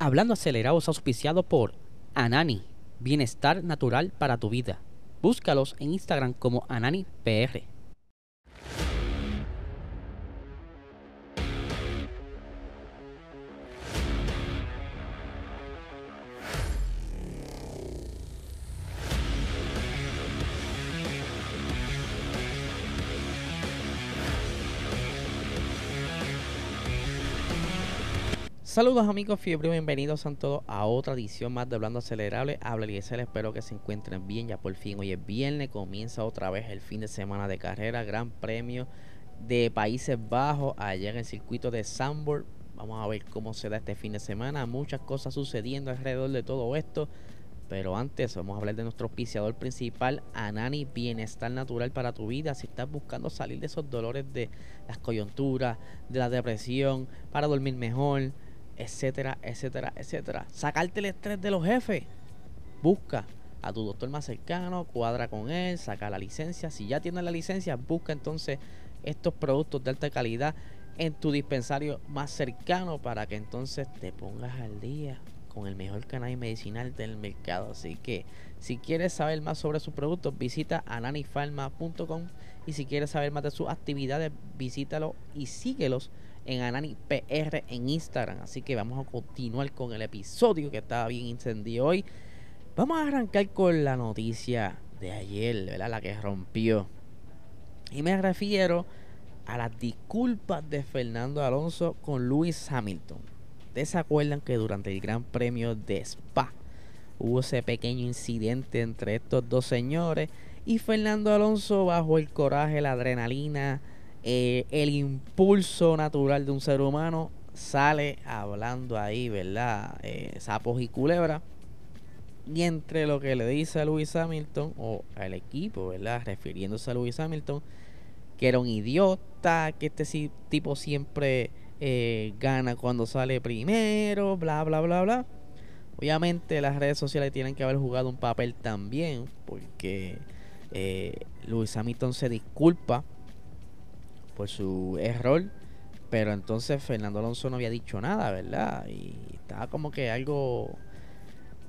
Hablando acelerado es auspiciado por Anani, bienestar natural para tu vida. Búscalos en Instagram como AnaniPR. Saludos amigos fiebre, bienvenidos a todos a otra edición más de Hablando Acelerable. Habla Eliezer, espero que se encuentren bien. Ya por fin hoy es viernes, comienza otra vez el fin de semana de carrera, Gran Premio de Países Bajos, allá en el circuito de Sambor. Vamos a ver cómo se da este fin de semana. Muchas cosas sucediendo alrededor de todo esto. Pero antes vamos a hablar de nuestro auspiciador principal, Anani Bienestar Natural para tu vida. Si estás buscando salir de esos dolores de las coyunturas, de la depresión, para dormir mejor etcétera, etcétera, etcétera. Sacarte el estrés de los jefes. Busca a tu doctor más cercano, cuadra con él, saca la licencia. Si ya tienes la licencia, busca entonces estos productos de alta calidad en tu dispensario más cercano para que entonces te pongas al día con el mejor canal medicinal del mercado. Así que si quieres saber más sobre sus productos, visita ananifarma.com y si quieres saber más de sus actividades, visítalo y síguelos en Anani PR en Instagram. Así que vamos a continuar con el episodio que estaba bien incendiado hoy. Vamos a arrancar con la noticia de ayer, ¿verdad? La que rompió. Y me refiero a las disculpas de Fernando Alonso con Lewis Hamilton. ¿Ustedes se acuerdan que durante el Gran Premio de Spa hubo ese pequeño incidente entre estos dos señores? Y Fernando Alonso, bajo el coraje, la adrenalina, eh, el impulso natural de un ser humano sale hablando ahí, ¿verdad? Eh, sapos y culebras. Y entre lo que le dice a Lewis Hamilton, o al equipo, ¿verdad? Refiriéndose a Lewis Hamilton, que era un idiota, que este tipo siempre eh, gana cuando sale primero, bla, bla, bla, bla. Obviamente las redes sociales tienen que haber jugado un papel también, porque Lewis Hamilton se disculpa por su error. Pero entonces Fernando Alonso no había dicho nada, ¿verdad? Y estaba como que algo...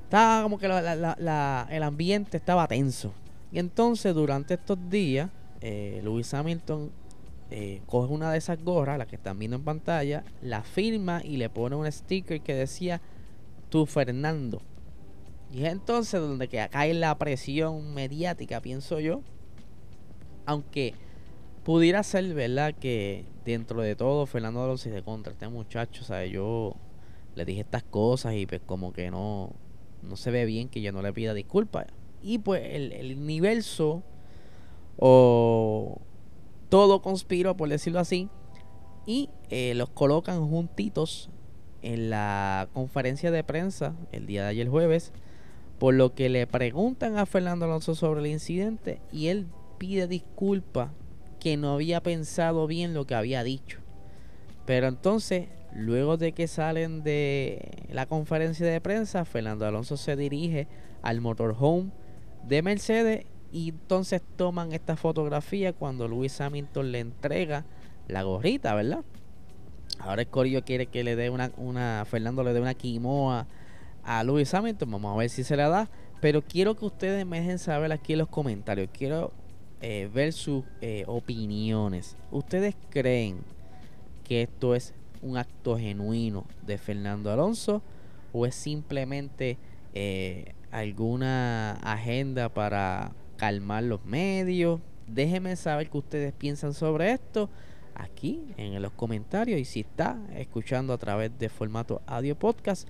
Estaba como que el ambiente estaba tenso. Y entonces durante estos días, eh, Lewis Hamilton eh, coge una de esas gorras, las que están viendo en pantalla, la firma y le pone un sticker que decía, tú Fernando. Y es entonces donde que cae la presión mediática, pienso yo. Aunque pudiera ser, ¿verdad? Que dentro de todo Fernando Alonso dice contra este muchacho, ¿sabes? Yo le dije estas cosas y pues como que no, no se ve bien que yo no le pida disculpas. Y pues el, el universo o todo conspiró, por decirlo así, y eh, los colocan juntitos en la conferencia de prensa el día de ayer jueves, por lo que le preguntan a Fernando Alonso sobre el incidente y él pide disculpas que no había pensado bien lo que había dicho. Pero entonces, luego de que salen de la conferencia de prensa, Fernando Alonso se dirige al motorhome de Mercedes y entonces toman esta fotografía cuando Luis Hamilton le entrega la gorrita, ¿verdad? Ahora el Corillo quiere que le dé una, una Fernando le dé una quimoa a Luis Hamilton. Vamos a ver si se la da. Pero quiero que ustedes me dejen saber aquí en los comentarios. Quiero eh, ver sus eh, opiniones. ¿Ustedes creen que esto es un acto genuino de Fernando Alonso o es simplemente eh, alguna agenda para calmar los medios? Déjenme saber qué ustedes piensan sobre esto aquí en los comentarios y si está escuchando a través de formato audio podcast,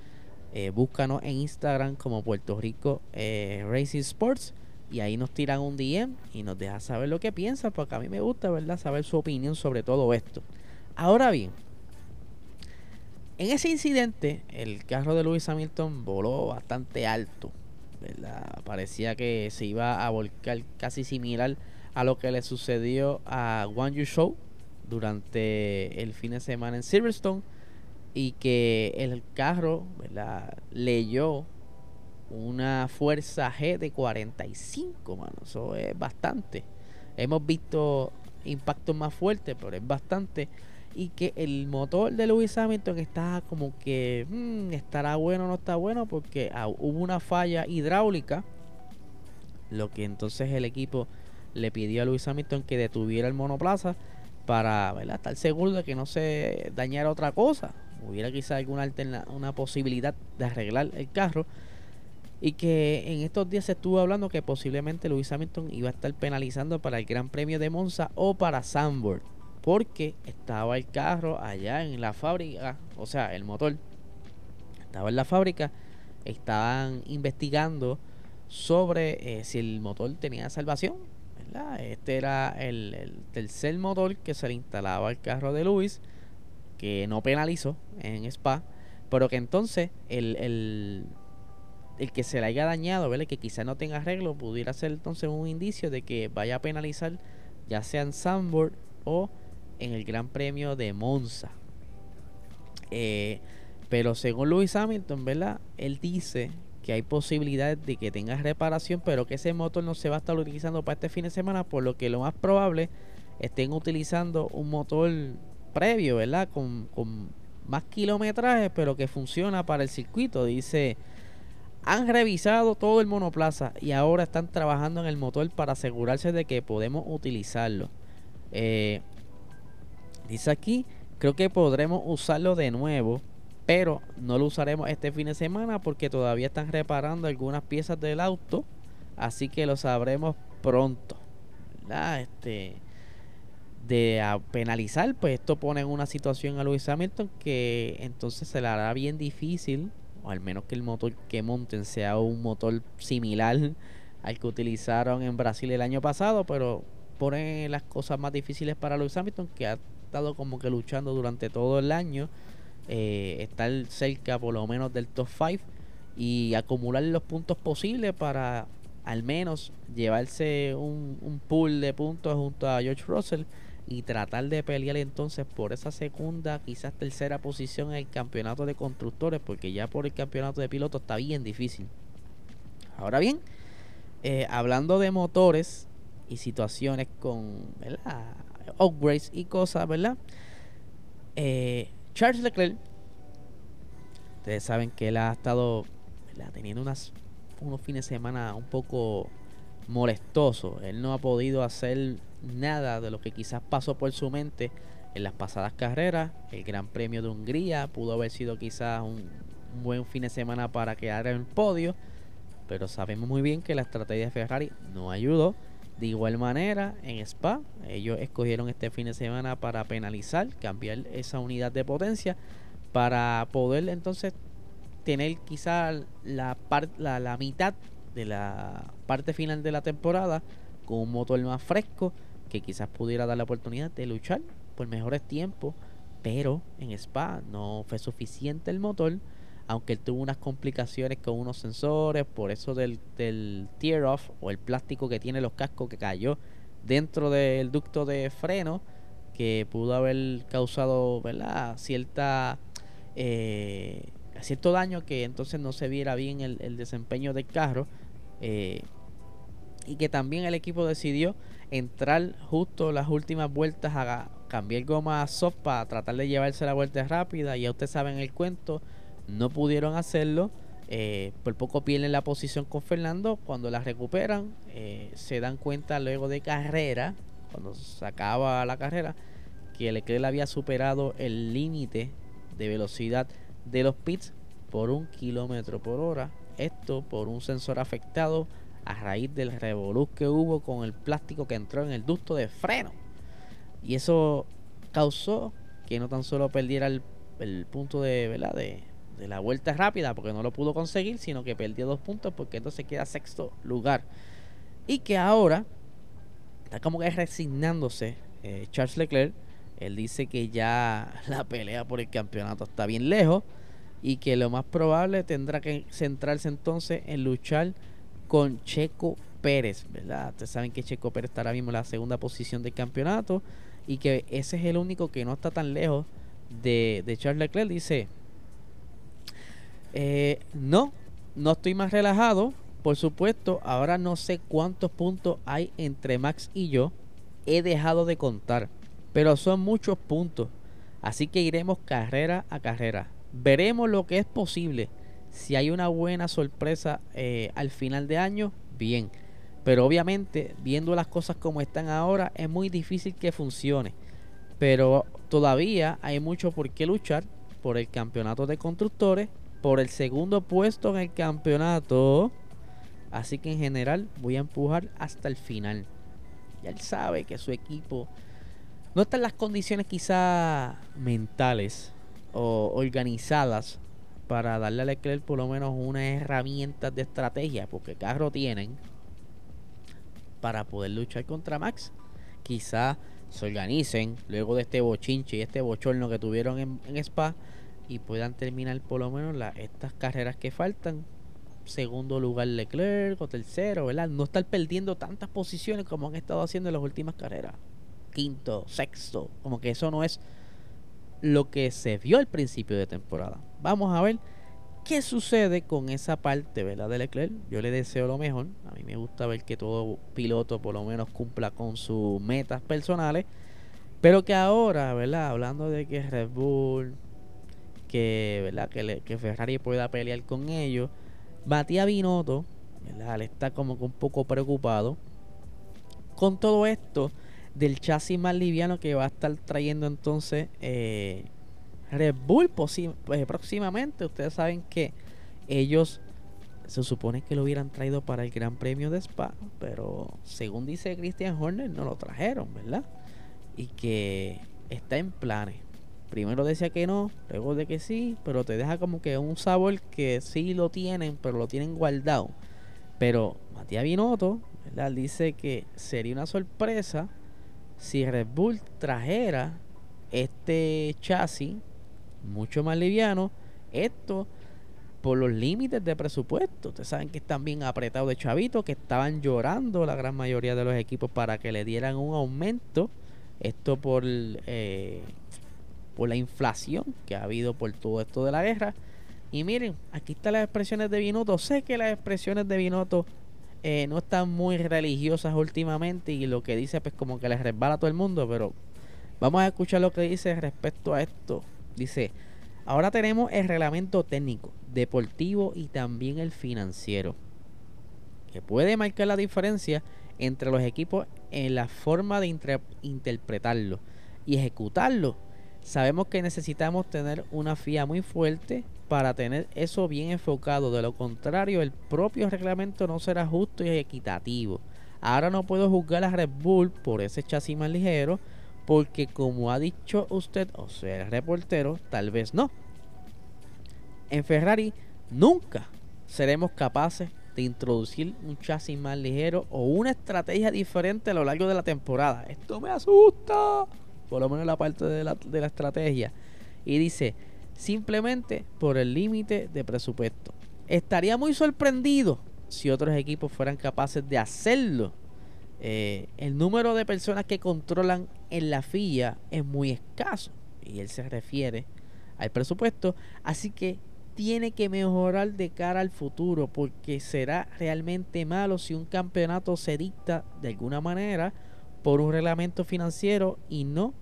búscanos en Instagram como Puerto Rico Racing Sports y ahí nos tiran un DM y nos deja saber lo que piensa, porque a mí me gusta, ¿verdad?, saber su opinión sobre todo esto. Ahora bien, en ese incidente, el carro de Lewis Hamilton voló bastante alto, ¿verdad? Parecía que se iba a volcar casi similar a lo que le sucedió a One You Show durante el fin de semana en Silverstone y que el carro, ¿verdad?, leyó una fuerza G de 45, mano. Eso es bastante. Hemos visto impactos más fuertes, pero es bastante. y que el motor de Lewis Hamilton está como que hmm, estará bueno o no está bueno porque hubo una falla hidráulica, lo que entonces el equipo le pidió a Lewis Hamilton que detuviera el monoplaza para estar seguro de que no se dañara otra cosa. Hubiera quizá alguna una posibilidad de arreglar el carro. Y que en estos días se estuvo hablando que posiblemente Lewis Hamilton iba a estar penalizando para el Gran Premio de Monza o para Sandburg porque estaba el carro allá en la fábrica, o sea, el motor estaba en la fábrica, estaban investigando sobre eh, si el motor tenía salvación. Este era el, tercer motor que se le instalaba al carro de Luis, que no penalizó en Spa, pero que entonces el, el, el que se le haya dañado, ¿verdad? que quizás no tenga arreglo, pudiera ser entonces un indicio de que vaya a penalizar ya sea en Sandboard o en el Gran Premio de Monza. Eh, pero según Lewis Hamilton, ¿verdad? Él dice que hay posibilidades de que tenga reparación, pero que ese motor no se va a estar utilizando para este fin de semana, por lo que lo más probable estén utilizando un motor previo, ¿verdad? Con, con más kilometraje, pero que funciona para el circuito. Dice, han revisado todo el monoplaza y ahora están trabajando en el motor para asegurarse de que podemos utilizarlo. Eh, Dice aquí, creo que podremos usarlo de nuevo, pero no lo usaremos este fin de semana porque todavía están reparando algunas piezas del auto, así que lo sabremos pronto. Este de penalizar, pues esto pone en una situación a Lewis Hamilton que entonces se le hará bien difícil, o al menos que el motor que monten sea un motor similar al que utilizaron en Brasil el año pasado, pero pone las cosas más difíciles para Lewis Hamilton que ha estado como que luchando durante todo el año. Eh, estar cerca por lo menos del top 5 y acumular los puntos posibles para al menos llevarse un, un, pool de puntos junto a George Russell y tratar de pelear entonces por esa segunda, quizás tercera posición en el campeonato de constructores, porque ya por el campeonato de pilotos está bien difícil. Ahora bien, eh, hablando de motores y situaciones con upgrades y cosas, ¿verdad? Eh, Charles Leclerc, ustedes saben que él ha estado teniendo unas, unos fines de semana un poco molestoso. Él no ha podido hacer nada de lo que quizás pasó por su mente en las pasadas carreras. El Gran Premio de Hungría pudo haber sido quizás un, buen fin de semana para quedar en el podio. Pero sabemos muy bien que la estrategia de Ferrari no ayudó. De igual manera, en Spa, ellos escogieron este fin de semana para penalizar, cambiar esa unidad de potencia para poder entonces tener quizá la, la, la mitad de la parte final de la temporada con un motor más fresco que quizás pudiera dar la oportunidad de luchar por mejores tiempos, pero en Spa no fue suficiente el motor aunque él tuvo unas complicaciones con unos sensores, por eso del, del tear off o el plástico que tiene los cascos que cayó dentro del ducto de freno, que pudo haber causado ¿verdad? cierta eh, cierto daño que entonces no se viera bien el, desempeño del carro eh, y que también el equipo decidió entrar justo las últimas vueltas a cambiar goma soft para tratar de llevarse la vuelta rápida ya ustedes saben el cuento no pudieron hacerlo. Eh, por poco pierden la posición con Fernando. Cuando la recuperan, eh, se dan cuenta luego de carrera, cuando se acaba la carrera, que Leclerc había superado el límite de velocidad de los pits por un kilómetro por hora. Esto por un sensor afectado a raíz del revoluz que hubo con el plástico que entró en el ducto de freno. Y eso causó que no tan solo perdiera el, el punto de, ¿verdad? de, de la vuelta rápida porque no lo pudo conseguir, sino que perdió dos puntos porque entonces queda sexto lugar. Y que ahora está como que resignándose eh, Charles Leclerc. Él dice que ya la pelea por el campeonato está bien lejos y que lo más probable tendrá que centrarse entonces en luchar con Checo Pérez, ¿verdad? Ustedes saben que Checo Pérez está ahora mismo en la segunda posición del campeonato y que ese es el único que no está tan lejos de, Charles Leclerc. Dice, eh, no, no estoy más relajado. Por supuesto, ahora no sé cuántos puntos hay entre Max y yo. He dejado de contar. Pero son muchos puntos. Así que iremos carrera a carrera. Veremos lo que es posible. Si hay una buena sorpresa eh, al final de año, bien. Pero obviamente, viendo las cosas como están ahora, es muy difícil que funcione. Pero todavía hay mucho por qué luchar por el campeonato de constructores, por el segundo puesto en el campeonato. Así que en general voy a empujar hasta el final. Ya él sabe que su equipo no está en las condiciones quizá mentales o organizadas para darle a Leclerc por lo menos unas herramientas de estrategia, porque carro tienen para poder luchar contra Max. Quizá se organicen luego de este bochinche y este bochorno que tuvieron en, Spa y puedan terminar por lo menos estas carreras que faltan. Segundo lugar Leclerc o tercero, ¿verdad? No estar perdiendo tantas posiciones como han estado haciendo en las últimas carreras. Quinto, sexto, como que eso no es lo que se vio al principio de temporada. Vamos a ver qué sucede con esa parte, ¿verdad? De Leclerc. Yo le deseo lo mejor. A mí me gusta ver que todo piloto por lo menos cumpla con sus metas personales. Pero que ahora, ¿verdad? Hablando de que Red Bull, que, ¿verdad? Que, Ferrari pueda pelear con ellos. Matías Binotto, ¿verdad? Le está como que un poco preocupado. Con todo esto del chasis más liviano que va a estar trayendo entonces eh, Red Bull pues, próximamente. Ustedes saben que ellos se supone que lo hubieran traído para el Gran Premio de Spa, pero según dice Christian Horner no lo trajeron, ¿verdad? Y que está en planes. Primero decía que no, luego de que sí, pero te deja como que un sabor que sí lo tienen, pero lo tienen guardado. Pero Matías Binotto. Dice que sería una sorpresa si Red Bull trajera este chasis mucho más liviano, esto por los límites de presupuesto. Ustedes saben que están bien apretados de chavitos, que estaban llorando la gran mayoría de los equipos para que le dieran un aumento. Esto por, eh, por la inflación que ha habido por todo esto de la guerra. Y miren, aquí están las expresiones de Binotto. Sé que las expresiones de Binotto eh, no están muy religiosas últimamente y lo que dice pues como que les resbala a todo el mundo, pero vamos a escuchar lo que dice respecto a esto. Dice, ahora tenemos el reglamento técnico, deportivo y también el financiero, que puede marcar la diferencia entre los equipos en la forma de interpretarlo y ejecutarlo. Sabemos que necesitamos tener una FIA muy fuerte para tener eso bien enfocado. De lo contrario, el propio reglamento no será justo y equitativo. Ahora no puedo juzgar a Red Bull por ese chasis más ligero, porque como ha dicho usted, o sea, el reportero, tal vez no. En Ferrari nunca seremos capaces de introducir un chasis más ligero o una estrategia diferente a lo largo de la temporada. Esto me asusta, por lo menos la parte de la, de la estrategia. Y dice, simplemente por el límite de presupuesto. Estaría muy sorprendido si otros equipos fueran capaces de hacerlo. Eh, el número de personas que controlan en la FIA es muy escaso y él se refiere al presupuesto, así que tiene que mejorar de cara al futuro porque será realmente malo si un campeonato se dicta de alguna manera por un reglamento financiero y no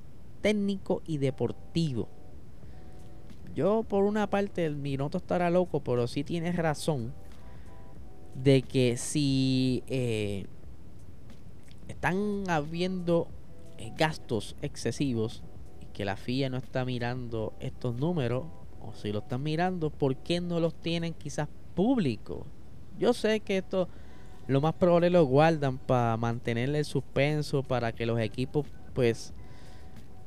técnico y deportivo. Yo por una parte, mi noto estará loco, pero sí tienes razón de que si eh, están habiendo eh, gastos excesivos y que la FIA no está mirando estos números, o si lo están mirando, ¿por qué no los tienen quizás públicos? Yo sé que esto lo más probable lo guardan para mantener el suspenso, para que los equipos pues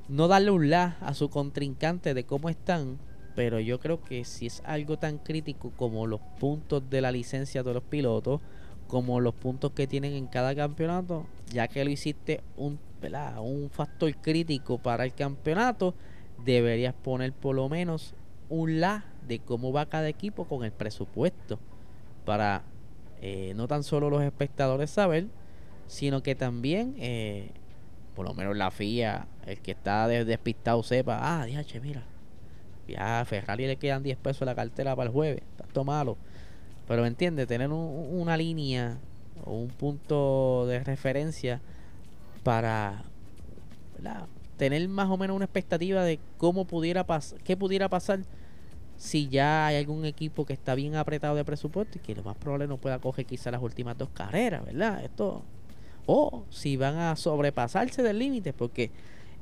no darle un la a su contrincante de cómo están, pero yo creo que si es algo tan crítico como los puntos de la licencia de los pilotos, como los puntos que tienen en cada campeonato, ya que lo hiciste un, un factor crítico para el campeonato, deberías poner por lo menos un la de cómo va cada equipo con el presupuesto. Para eh, no tan solo los espectadores saber, sino que también eh, por lo menos la FIA, el que está despistado sepa, ah, dije, mira, ya a Ferrari le quedan 10 pesos la cartera para el jueves. Tanto malo. Pero me entiende, tener una línea o un punto de referencia para tener más o menos una expectativa de cómo pudiera pasar, qué pudiera pasar si ya hay algún equipo que está bien apretado de presupuesto y que lo más probable no pueda coger quizá las últimas dos carreras, ¿verdad? Esto o si van a sobrepasarse del límite porque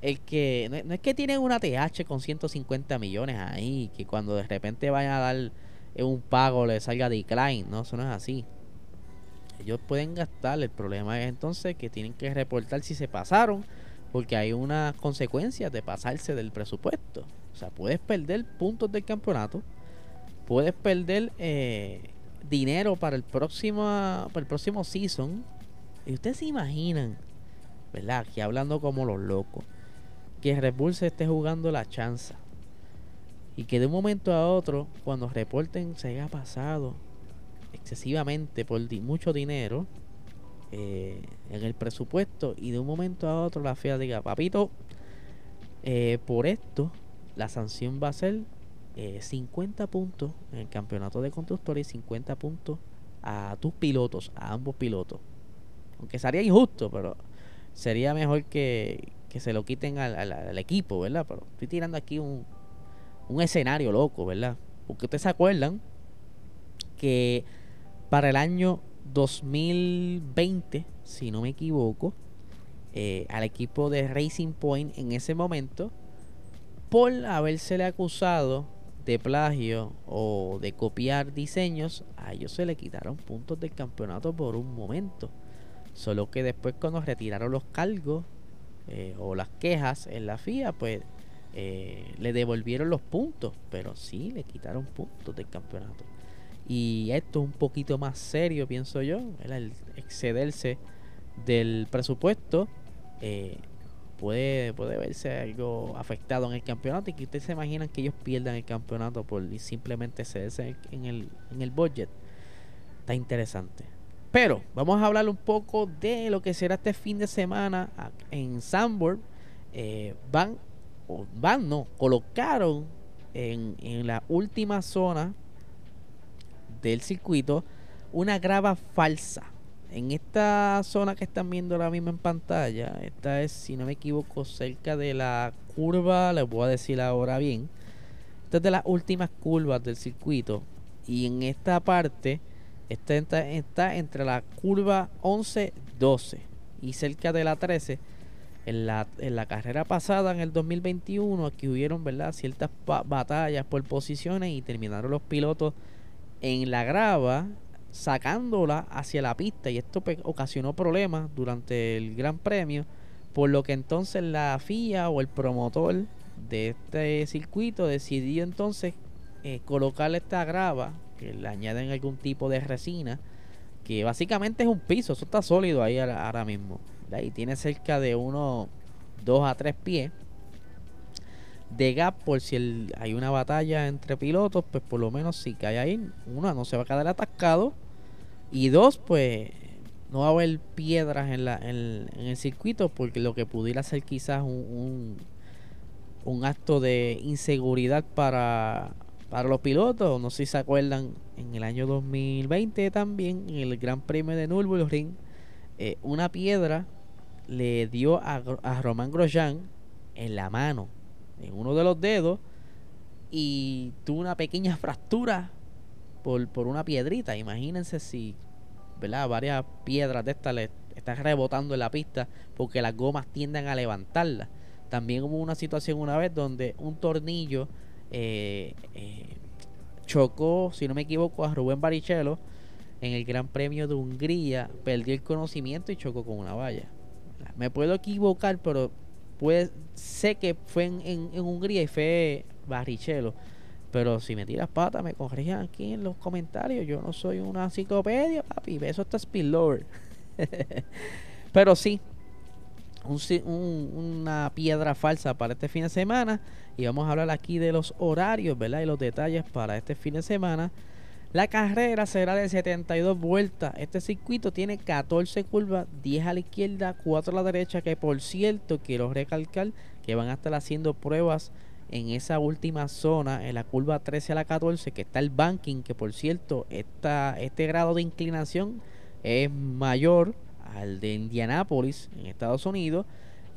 el que no, es que tienen una TH con 150 millones ahí que cuando de repente vayan a dar un pago le salga decline, no, eso no es así. Ellos pueden gastar, el problema es entonces que tienen que reportar si se pasaron porque hay una consecuencia de pasarse del presupuesto. O sea, puedes perder puntos del campeonato, puedes perder eh, dinero para el próximo para el próximo season. Y ustedes se imaginan, ¿verdad? Que hablando como los locos, que Red Bull se esté jugando la chanza y que de un momento a otro, cuando reporten se haya pasado excesivamente por mucho dinero eh, en el presupuesto y de un momento a otro la FIA diga, papito, eh, por esto la sanción va a ser 50 eh, puntos en el campeonato de constructores y 50 puntos a tus pilotos, a ambos pilotos. Aunque sería injusto, pero sería mejor que, que se lo quiten al, equipo, ¿verdad? Pero estoy tirando aquí un, un escenario loco, ¿verdad? Porque ustedes se acuerdan que para el año 2020, si no me equivoco, eh, al equipo de Racing Point en ese momento, por habérsele acusado de plagio o de copiar diseños, a ellos se le quitaron puntos del campeonato por un momento. Solo que después cuando retiraron los cargos eh, o las quejas en la FIA, pues eh, le devolvieron los puntos, pero sí le quitaron puntos del campeonato. Y esto es un poquito más serio, pienso yo, el excederse del presupuesto eh, puede, puede verse algo afectado en el campeonato y que ustedes se imaginan que ellos pierdan el campeonato por simplemente cederse en el, en el budget. Está interesante. Pero vamos a hablar un poco de lo que será este fin de semana en Sandburg. Eh, van, o van, no, colocaron en, en la última zona del circuito una grava falsa. En esta zona que están viendo ahora mismo en pantalla, esta es, si no me equivoco, cerca de la curva, les voy a decir ahora bien, esta es de las últimas curvas del circuito. Y en esta parte está, está entre la curva 11-12 y cerca de la 13. En la, en la carrera pasada, en el 2021, aquí hubieron ¿verdad? ciertas batallas por posiciones y terminaron los pilotos en la grava sacándola hacia la pista y esto ocasionó problemas durante el Gran Premio, por lo que entonces la FIA o el promotor de este circuito decidió entonces eh, colocarle esta grava que le añaden algún tipo de resina que básicamente es un piso, eso está sólido ahí ahora, mismo. Y tiene cerca de unos 2 a 3 pies de gap por si hay una batalla entre pilotos, pues por lo menos si cae ahí, uno no se va a quedar atascado. Y dos, pues no va a haber piedras en, la, en, el circuito porque lo que pudiera ser quizás un, un, acto de inseguridad para, para los pilotos. No sé si se acuerdan, en el año 2020 también, en el Gran Premio de Nürburgring, eh, una piedra le dio a, a Román Grosjean en la mano en uno de los dedos y tuvo una pequeña fractura por, por una piedrita. Imagínense si, ¿verdad? Varias piedras de estas le están rebotando en la pista porque las gomas tienden a levantarla. También hubo una situación una vez donde un tornillo eh, eh, chocó, si no me equivoco, a Rubén Barrichello en el Gran Premio de Hungría. Perdió el conocimiento y chocó con una valla. Me puedo equivocar, pero pues sé que fue en, Hungría y fue Barrichello. Pero si me tiras pata, me corrijan aquí en los comentarios. Yo no soy una enciclopedia, papi. Eso está spillover. Pero sí, una piedra falsa para este fin de semana. Y vamos a hablar aquí de los horarios, ¿verdad? Y los detalles para este fin de semana. La carrera será de 72 vueltas. Este circuito tiene 14 curvas, 10 a la izquierda, 4 a la derecha, que por cierto quiero recalcar que van a estar haciendo pruebas en esa última zona, en la curva 13 a la 14, que está el banking, que por cierto esta, este grado de inclinación es mayor al de Indianápolis en Estados Unidos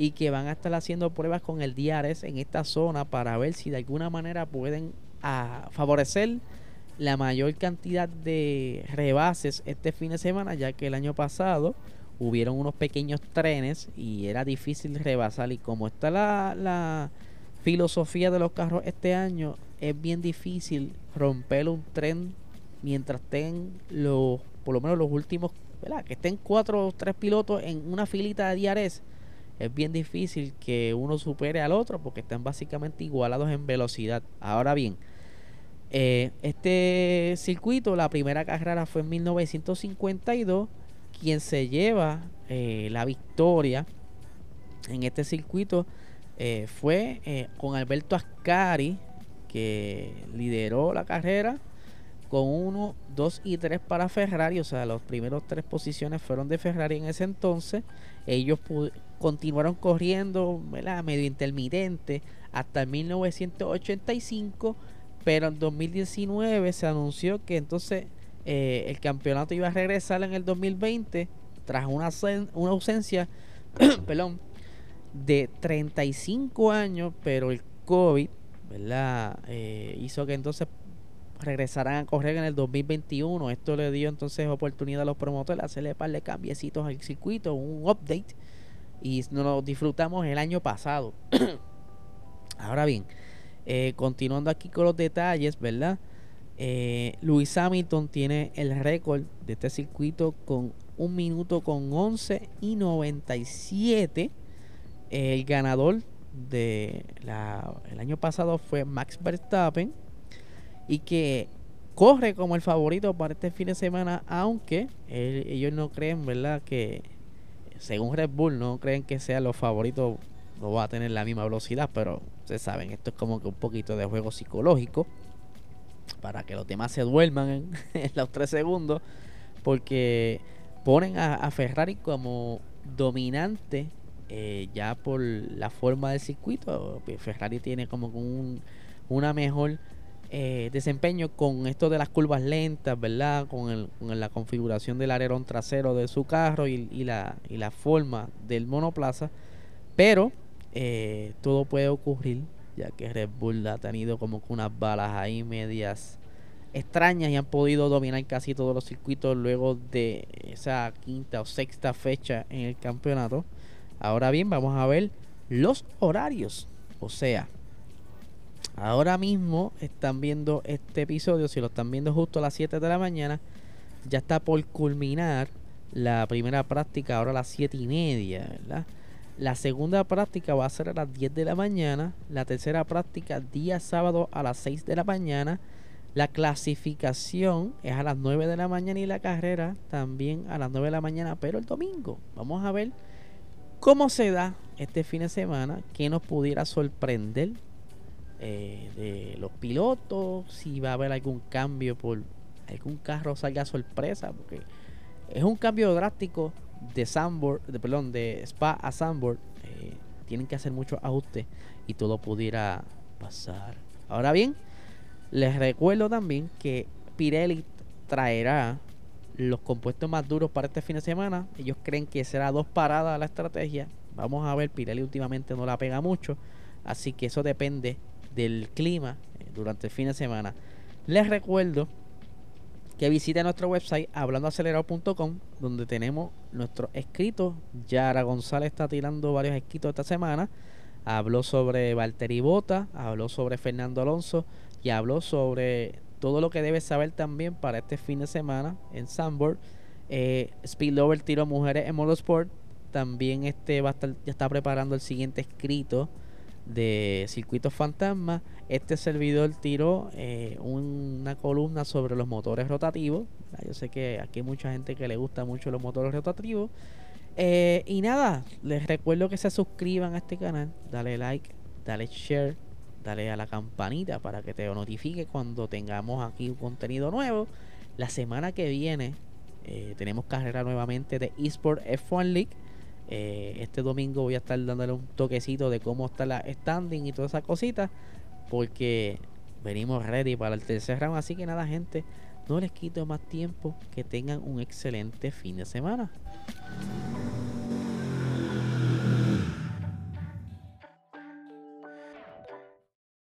y que van a estar haciendo pruebas con el DRS en esta zona para ver si de alguna manera pueden ah, favorecer la mayor cantidad de rebases este fin de semana, ya que el año pasado hubieron unos pequeños trenes y era difícil rebasar. Y como está la, la filosofía de los carros este año, es bien difícil romper un tren mientras estén los, por lo menos los últimos, que estén cuatro o tres pilotos en una filita de diares. Es bien difícil que uno supere al otro porque están básicamente igualados en velocidad. Ahora bien, eh, este circuito, la primera carrera fue en 1952. Quien se lleva eh, la victoria en este circuito eh, fue con Alberto Ascari, que lideró la carrera con 1, 2 y 3 para Ferrari. O sea, las primeros tres posiciones fueron de Ferrari en ese entonces. Ellos continuaron corriendo medio intermitente hasta 1985 pero en 2019 se anunció que entonces eh, el campeonato iba a regresar en el 2020 tras una, una ausencia perdón, de 35 años, pero el COVID ¿verdad? Eh, hizo que entonces regresaran a correr en el 2021. Esto le dio entonces oportunidad a los promotores de hacerle par de cambiecitos al circuito, un update. Y nos lo disfrutamos el año pasado. Ahora bien, eh, continuando aquí con los detalles, ¿verdad? Eh, Luis Hamilton tiene el récord de este circuito con un minuto con 11 y 97. El ganador de el año pasado fue Max Verstappen y que corre como el favorito para este fin de semana, aunque ellos no creen, ¿verdad? Que según Red Bull no creen que sea los favoritos no va a tener la misma velocidad, pero ustedes saben, esto es como que un poquito de juego psicológico para que los demás se duerman en, los tres segundos, porque ponen a, Ferrari como dominante eh, ya por la forma del circuito. Ferrari tiene como un, una mejor eh, desempeño con esto de las curvas lentas, ¿verdad? Con, la configuración del alerón trasero de su carro y, la, y la forma del monoplaza. Pero eh, todo puede ocurrir, ya que Red Bull ha tenido como que unas balas ahí medias extrañas y han podido dominar casi todos los circuitos luego de esa quinta o sexta fecha en el campeonato. Ahora bien, vamos a ver los horarios. O sea, ahora mismo están viendo este episodio, si lo están viendo justo a las 7 de la mañana, ya está por culminar la primera práctica ahora a las 7 y media, ¿verdad? La segunda práctica va a ser a las 10 de la mañana. La tercera práctica día sábado a las 6 de la mañana. La clasificación es a las 9 de la mañana y la carrera también a las 9 de la mañana, pero el domingo. Vamos a ver cómo se da este fin de semana, qué nos pudiera sorprender eh, de los pilotos, si va a haber algún cambio por algún carro salga sorpresa, porque es un cambio drástico de Sandboard, de, perdón, de Spa a Sandboard, eh, tienen que hacer muchos ajustes y todo pudiera pasar. Ahora bien, les recuerdo también que Pirelli traerá los compuestos más duros para este fin de semana. Ellos creen que será dos paradas la estrategia. Vamos a ver, Pirelli últimamente no la pega mucho. Así que eso depende del clima eh, durante el fin de semana. Les recuerdo que visite nuestro website hablandoacelerado.com donde tenemos nuestro escrito. Yara González está tirando varios escritos esta semana. Habló sobre Valtteri Bota, habló sobre Fernando Alonso y habló sobre todo lo que debes saber también para este fin de semana en Sandboard. Eh, Speedlover tiró mujeres en motorsport. También este va a estar, ya está preparando el siguiente escrito de Circuitos Fantasma. Este servidor tiró eh, una columna sobre los motores rotativos. Yo sé que aquí hay mucha gente que le gusta mucho los motores rotativos. Eh, y nada, les recuerdo que se suscriban a este canal, dale like, dale share, dale a la campanita para que te notifique cuando tengamos aquí un contenido nuevo. La semana que viene eh, tenemos carrera nuevamente de eSport F1 League eh, este domingo voy a estar dándole un toquecito de cómo está la standing y todas esas cositas. Porque venimos ready para el tercer round. Así que nada, gente, no les quito más tiempo. Que tengan un excelente fin de semana.